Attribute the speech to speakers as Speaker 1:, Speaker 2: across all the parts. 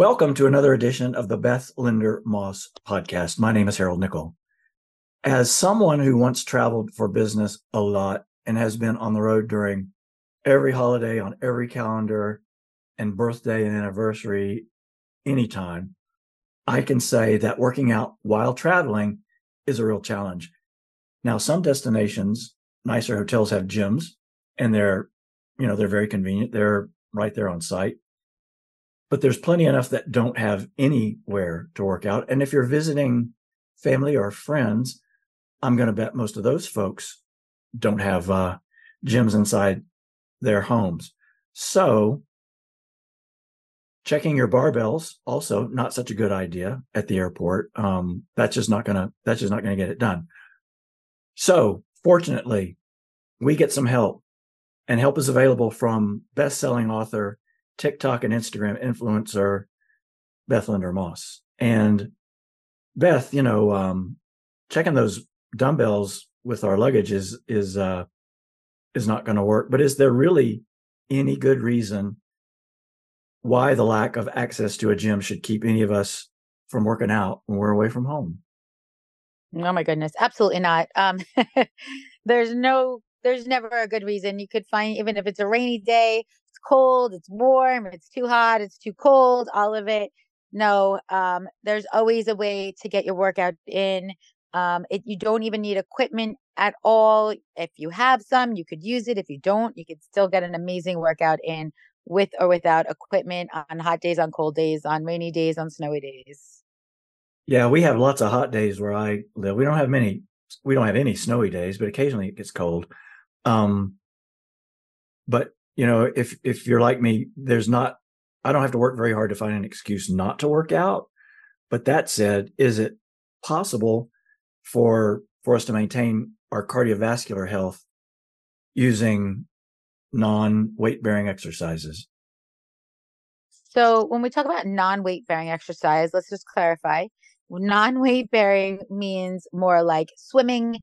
Speaker 1: Welcome to another edition of the Beth Linder Moss podcast. My name is Harold Nickel. As someone who once traveled for business a lot and has been on the road during every holiday on every calendar and birthday and anniversary anytime, I can say that working out while traveling is a real challenge. Now, some destinations, nicer hotels have gyms and they're, you know, they're very convenient. They're right there on site. But there's plenty enough that don't have anywhere to work out. And if you're visiting family or friends, I'm going to bet most of those folks don't have uh, gyms inside their homes. So checking your barbells also not such a good idea at the airport. Um, that's just not gonna that's just not gonna get it done. So fortunately, we get some help, and help is available from best-selling author, TikTok and Instagram influencer Beth Linder Moss. And Beth, you know, um, checking those dumbbells with our luggage is is uh, is not going to work. But is there really any good reason why the lack of access to a gym should keep any of us from working out when we're away from home?
Speaker 2: Oh my goodness, absolutely not. Um, there's no, there's never a good reason. You could find, even if it's a rainy day, it's cold, it's warm, it's too hot, it's too cold, all of it. No, um, there's always a way to get your workout in. Um, it, you don't even need equipment at all. If you have some, you could use it. If you don't, you could still get an amazing workout in with or without equipment on hot days, on cold days, on rainy days, on snowy days.
Speaker 1: Yeah, we have lots of hot days where I live. We don't have many, we don't have any snowy days, but occasionally it gets cold. Um, but you know, if if you're like me, there's not. I don't have to work very hard to find an excuse not to work out. But that said, is it possible for for us to maintain our cardiovascular health using non weight bearing exercises?
Speaker 2: So, when we talk about non weight bearing exercise, let's just clarify. Non weight bearing means more like swimming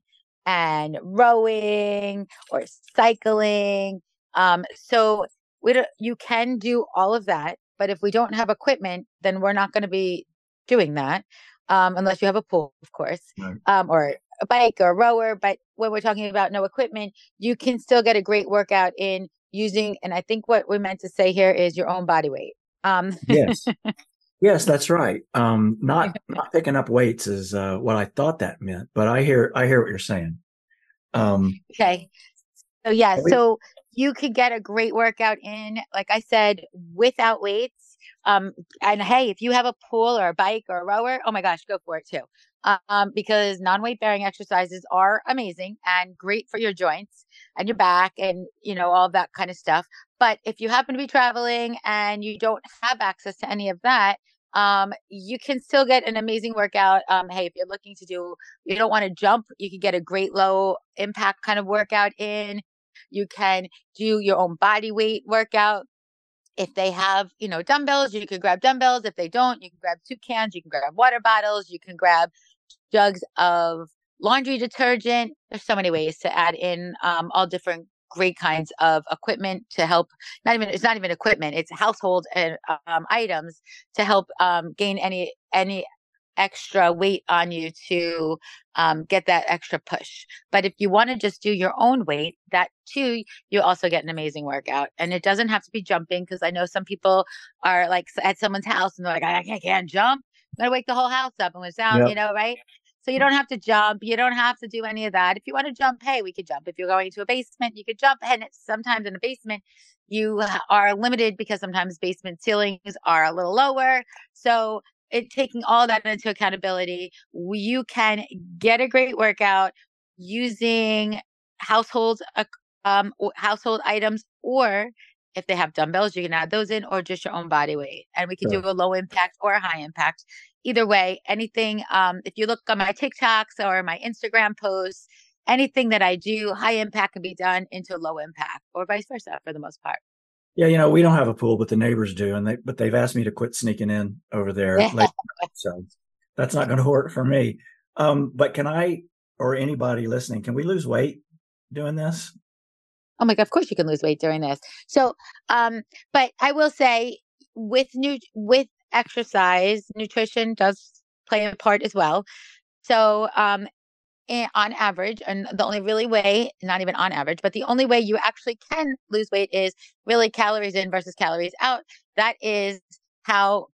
Speaker 2: and rowing or cycling. Um, so, we don't, you can do all of that, but if we don't have equipment, then we're not going to be doing that um, unless you have a pool, of course, right. um, or a bike or a rower. But when we're talking about no equipment, you can still get a great workout in using. And I think what we meant to say here is your own body weight. Um,
Speaker 1: yes, yes, that's right. Um, not not picking up weights is uh, what I thought that meant, but I hear I hear what you're saying.
Speaker 2: Um, okay, so yeah, so you could get a great workout in, like I said, without weights um, and hey, if you have a pool or a bike or a rower, oh my gosh, go for it too. Um, because non-weight bearing exercises are amazing and great for your joints and your back and you know all that kind of stuff. But if you happen to be traveling and you don't have access to any of that, um, you can still get an amazing workout. Um, hey, if you're looking to do, you don't want to jump, you can get a great low impact kind of workout in. You can do your own body weight workout if they have, you know, dumbbells, you can grab dumbbells. If they don't, you can grab soup cans, you can grab water bottles, you can grab jugs of laundry detergent. There's so many ways to add in um, all different great kinds of equipment to help not even it's not even equipment it's household and um, items to help um, gain any any extra weight on you to um, get that extra push. But if you want to just do your own weight, that too, you also get an amazing workout. And it doesn't have to be jumping because I know some people are like at someone's house and they're like, I can't, can't jump. To wake the whole house up and we're down, yep. you know, right? So you don't have to jump. You don't have to do any of that. If you want to jump, hey, we could jump. If you're going to a basement, you could jump. And it's sometimes in a basement, you are limited because sometimes basement ceilings are a little lower. So it taking all that into accountability, you can get a great workout using household um, household items, or if they have dumbbells, you can add those in, or just your own body weight. And we can sure. do a low impact or a high impact. Either way, anything. Um, if you look on my TikToks or my Instagram posts, anything that I do, high impact can be done into low impact, or vice versa for the most part.
Speaker 1: Yeah, you know, we don't have a pool, but the neighbors do, and they but they've asked me to quit sneaking in over there. so that's not going to work for me. Um, but can I or anybody listening, can we lose weight doing this?
Speaker 2: Oh my god, of course you can lose weight doing this. So, um, but I will say with new with exercise, nutrition does play a part as well. So, um, on average, and the only really way, not even on average, but the only way you actually can lose weight is really calories in versus calories out. That is how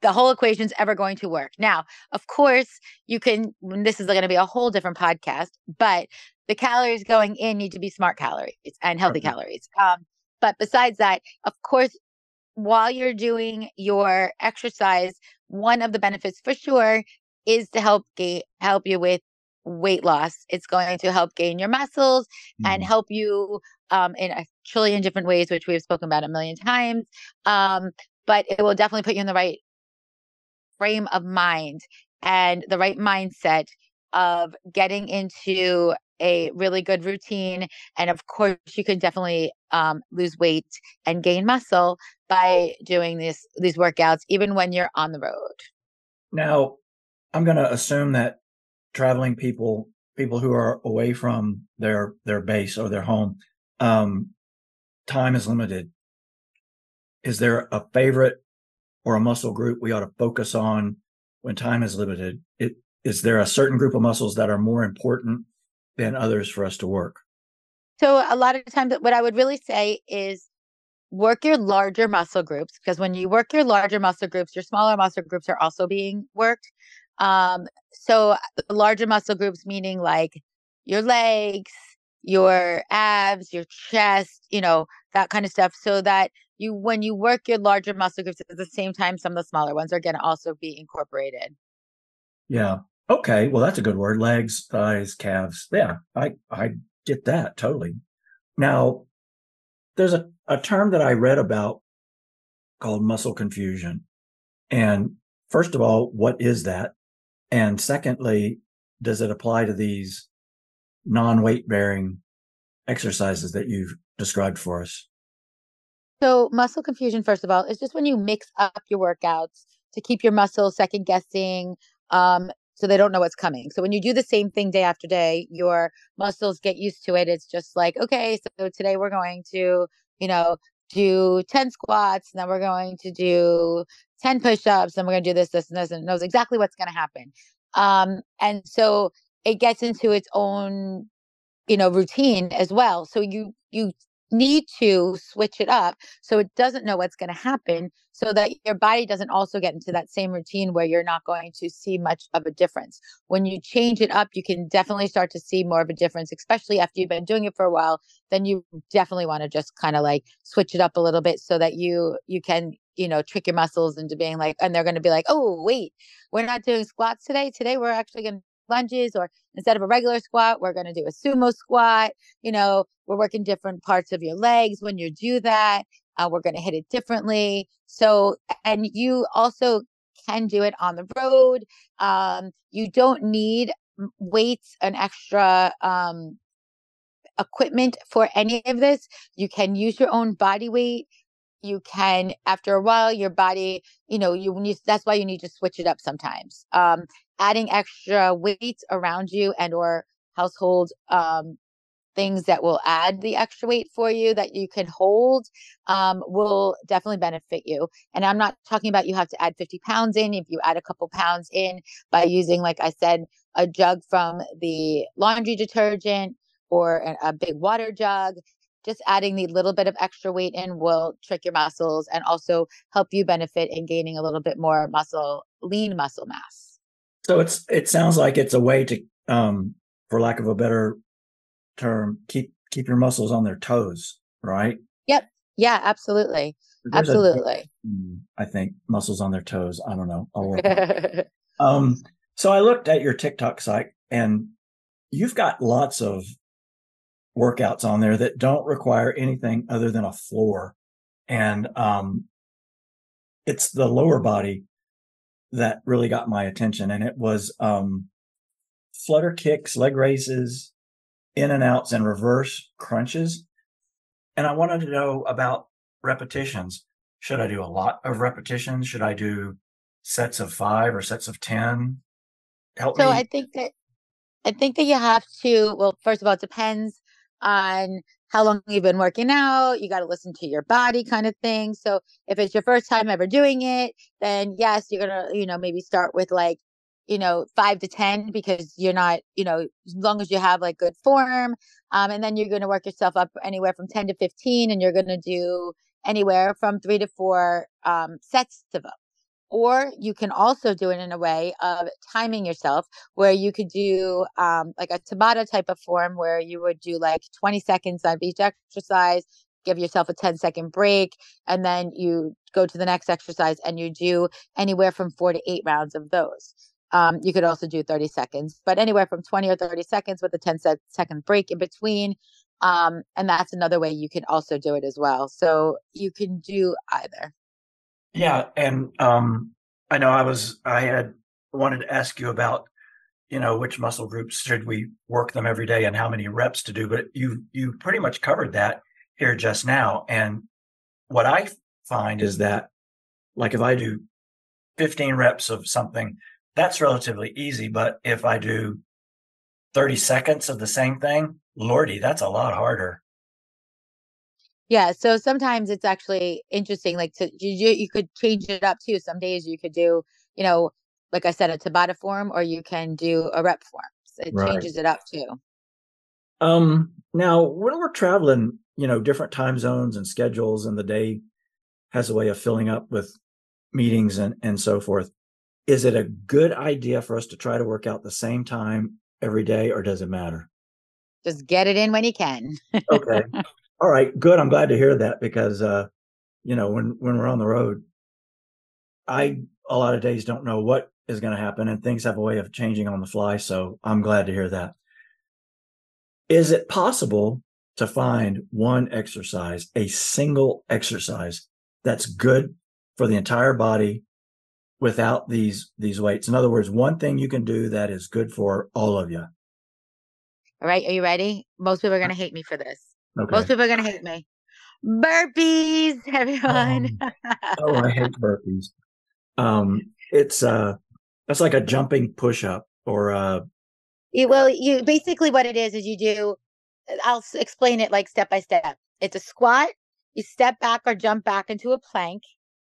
Speaker 2: the whole equation's ever going to work. Now, of course, you can, this is going to be a whole different podcast, but the calories going in need to be smart calories and healthy mm-hmm. calories. Um, but besides that, of course, while you're doing your exercise, one of the benefits for sure is to help ga- help you with weight loss. It's going to help gain your muscles mm. and help you um, in a trillion different ways, which we've spoken about a million times. Um, but it will definitely put you in the right frame of mind and the right mindset of getting into a really good routine. And of course, you can definitely um, lose weight and gain muscle by doing these these workouts, even when you're on the road.
Speaker 1: Now, I'm going to assume that traveling people, people who are away from their their base or their home, um, time is limited. Is there a favorite or a muscle group we ought to focus on when time is limited? It, is there a certain group of muscles that are more important than others for us to work?
Speaker 2: So a lot of times, what I would really say is work your larger muscle groups because when you work your larger muscle groups, your smaller muscle groups are also being worked. Um, so larger muscle groups, meaning like your legs, your abs, your chest, you know, that kind of stuff. So that you, when you work your larger muscle groups at the same time, some of the smaller ones are going to also be incorporated.
Speaker 1: Yeah. Okay. Well, that's a good word. Legs, thighs, calves. Yeah. I, I get that totally. Now, there's a, a term that I read about called muscle confusion. And first of all, what is that? And secondly, does it apply to these non weight bearing exercises that you've described for us?
Speaker 2: So, muscle confusion, first of all, is just when you mix up your workouts to keep your muscles second guessing, um, so they don't know what's coming. So, when you do the same thing day after day, your muscles get used to it. It's just like, okay, so today we're going to, you know, do 10 squats, and then we're going to do 10 push-ups and we're going to do this this and this and knows exactly what's going to happen um and so it gets into its own you know routine as well so you you need to switch it up so it doesn't know what's going to happen so that your body doesn't also get into that same routine where you're not going to see much of a difference when you change it up you can definitely start to see more of a difference especially after you've been doing it for a while then you definitely want to just kind of like switch it up a little bit so that you you can you know, trick your muscles into being like, and they're going to be like, oh, wait, we're not doing squats today. Today we're actually going lunges or instead of a regular squat we're going to do a sumo squat. You know we're working different parts of your legs when you do that uh, we're going to hit it differently. So and you also can do it on the road. Um, you don't need weights and extra um, equipment for any of this. You can use your own body weight you can after a while your body you know you need that's why you need to switch it up sometimes um adding extra weights around you and or household um things that will add the extra weight for you that you can hold um, will definitely benefit you. And I'm not talking about you have to add 50 pounds in. If you add a couple pounds in by using, like I said, a jug from the laundry detergent or a, a big water jug, just adding the little bit of extra weight in will trick your muscles and also help you benefit in gaining a little bit more muscle, lean muscle mass.
Speaker 1: So it's it sounds like it's a way to, um, for lack of a better term, keep keep your muscles on their toes, right?
Speaker 2: Yep. Yeah, absolutely. There's absolutely. A,
Speaker 1: I think muscles on their toes. I don't know. um, so I looked at your TikTok site and you've got lots of workouts on there that don't require anything other than a floor. And um, it's the lower body that really got my attention. And it was um, flutter kicks, leg raises, in and outs, and reverse crunches. And I wanted to know about repetitions. Should I do a lot of repetitions? Should I do sets of five or sets of 10?
Speaker 2: Help so me. I think that I think that you have to, well, first of all, it depends on how long you've been working out. You got to listen to your body kind of thing. So if it's your first time ever doing it, then yes, you're going to, you know, maybe start with like, you know, five to 10 because you're not, you know, as long as you have like good form. Um, and then you're going to work yourself up anywhere from 10 to 15 and you're going to do anywhere from three to four um, sets of them. Or you can also do it in a way of timing yourself where you could do um, like a Tabata type of form where you would do like 20 seconds on each exercise, give yourself a 10 second break, and then you go to the next exercise and you do anywhere from four to eight rounds of those. Um, you could also do 30 seconds, but anywhere from 20 or 30 seconds with a 10 second break in between. Um, and that's another way you can also do it as well. So you can do either.
Speaker 1: Yeah, and um, I know I was I had wanted to ask you about you know which muscle groups should we work them every day and how many reps to do, but you you pretty much covered that here just now. And what I find is that like if I do 15 reps of something, that's relatively easy. But if I do 30 seconds of the same thing, lordy, that's a lot harder.
Speaker 2: Yeah, so sometimes it's actually interesting. Like to you, you could change it up too. Some days you could do, you know, like I said, a Tabata form, or you can do a rep form. So it right. changes it up too.
Speaker 1: Um, now when we're traveling, you know, different time zones and schedules, and the day has a way of filling up with meetings and and so forth. Is it a good idea for us to try to work out the same time every day, or does it matter?
Speaker 2: Just get it in when you can.
Speaker 1: okay. All right, good. I'm glad to hear that because uh, you know, when when we're on the road, I a lot of days don't know what is going to happen and things have a way of changing on the fly, so I'm glad to hear that. Is it possible to find one exercise, a single exercise that's good for the entire body without these these weights? In other words, one thing you can do that is good for all of you.
Speaker 2: All right, are you ready? Most people are going to hate me for this. Okay. Most people are going to hate me. Burpees, everyone.
Speaker 1: Um, oh, I hate burpees. Um, it's uh, that's like a jumping push up or uh.
Speaker 2: well, you basically what it is is you do. I'll explain it like step by step. It's a squat. You step back or jump back into a plank.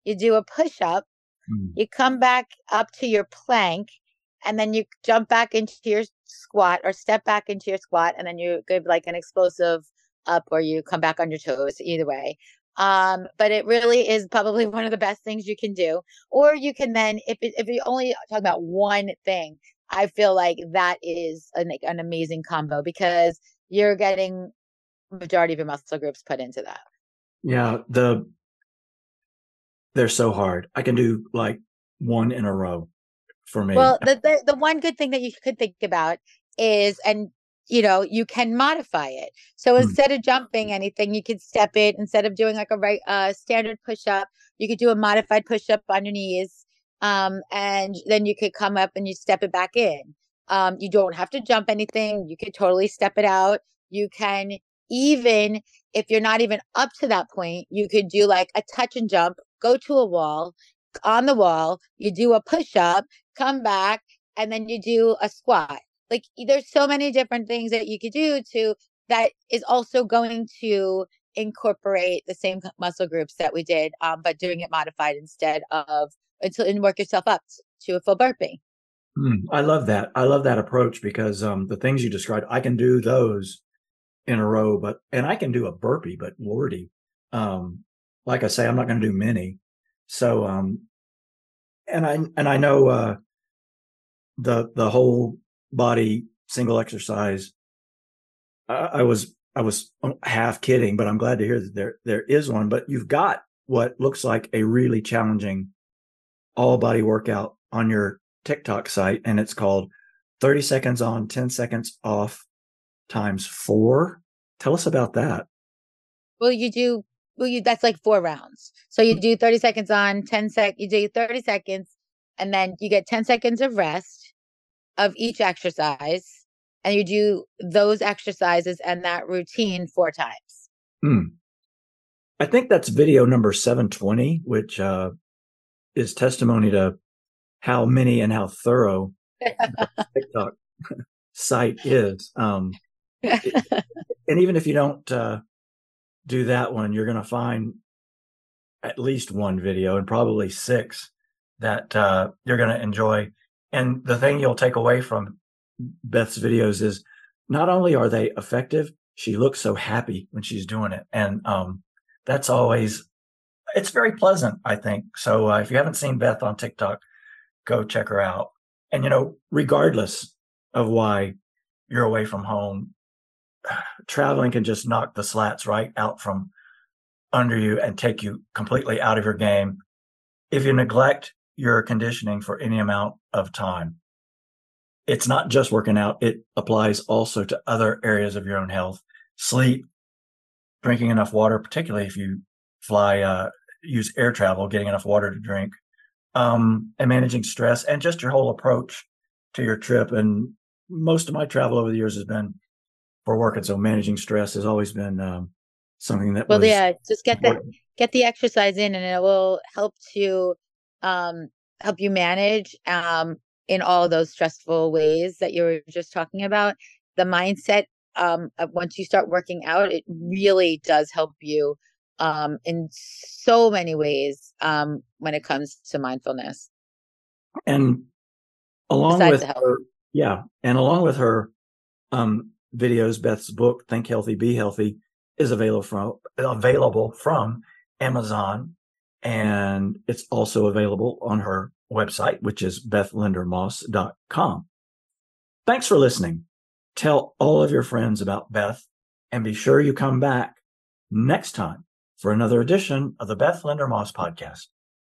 Speaker 2: You do a push up. Mm. You come back up to your plank, and then you jump back into your squat or step back into your squat, and then you give like an explosive up or you come back on your toes either way. Um, but it really is probably one of the best things you can do. Or you can then if if you only talk about one thing i feel like that is an, an amazing combo because you're getting majority of your muscle groups put into that.
Speaker 1: Yeah the they're so hard. I can do like one in a row for me.
Speaker 2: Well the, the, the one good thing that you could think about is and you know, you can modify it. So mm. instead of jumping anything, you could step it. Instead of doing like a right uh, standard push up, you could do a modified push up on your knees. Um, and then you could come up and you step it back in. Um, you don't have to jump anything. You could totally step it out. You can even, if you're not even up to that point, you could do like a touch and jump, go to a wall, on the wall, you do a push up, come back, and then you do a squat like there's so many different things that you could do to that is also going to incorporate the same muscle groups that we did um, but doing it modified instead of until and work yourself up to a full burpee.
Speaker 1: Mm, i love that. I love that approach because um, the things you described i can do those in a row but and i can do a burpee but lordy um, like i say i'm not going to do many. So um and i and i know uh the the whole body single exercise. I, I was I was half kidding, but I'm glad to hear that there there is one. But you've got what looks like a really challenging all body workout on your TikTok site, and it's called 30 seconds on, 10 seconds off times four. Tell us about that.
Speaker 2: Well, you do well, you that's like four rounds. So you mm. do 30 seconds on, 10 sec you do 30 seconds, and then you get 10 seconds of rest of each exercise and you do those exercises and that routine four times.
Speaker 1: Hmm. I think that's video number 720, which uh, is testimony to how many and how thorough TikTok site is. Um, it, and even if you don't uh, do that one, you're going to find at least one video and probably six that uh, you're going to enjoy. And the thing you'll take away from Beth's videos is not only are they effective, she looks so happy when she's doing it. And um, that's always, it's very pleasant, I think. So uh, if you haven't seen Beth on TikTok, go check her out. And, you know, regardless of why you're away from home, traveling can just knock the slats right out from under you and take you completely out of your game if you neglect your conditioning for any amount of time. It's not just working out, it applies also to other areas of your own health sleep, drinking enough water, particularly if you fly, uh, use air travel, getting enough water to drink, um, and managing stress and just your whole approach to your trip. And most of my travel over the years has been for work. And so managing stress has always been, um, something that
Speaker 2: well, yeah, just get important. the, get the exercise in and it will help to, um, help you manage, um, in all those stressful ways that you were just talking about. The mindset um, once you start working out, it really does help you um, in so many ways um, when it comes to mindfulness.
Speaker 1: And along Besides with her, yeah, and along with her um, videos, Beth's book "Think Healthy, Be Healthy" is available from available from Amazon, and it's also available on her website, which is bethlindermoss.com. Thanks for listening. Tell all of your friends about Beth and be sure you come back next time for another edition of the Beth Linder Moss podcast.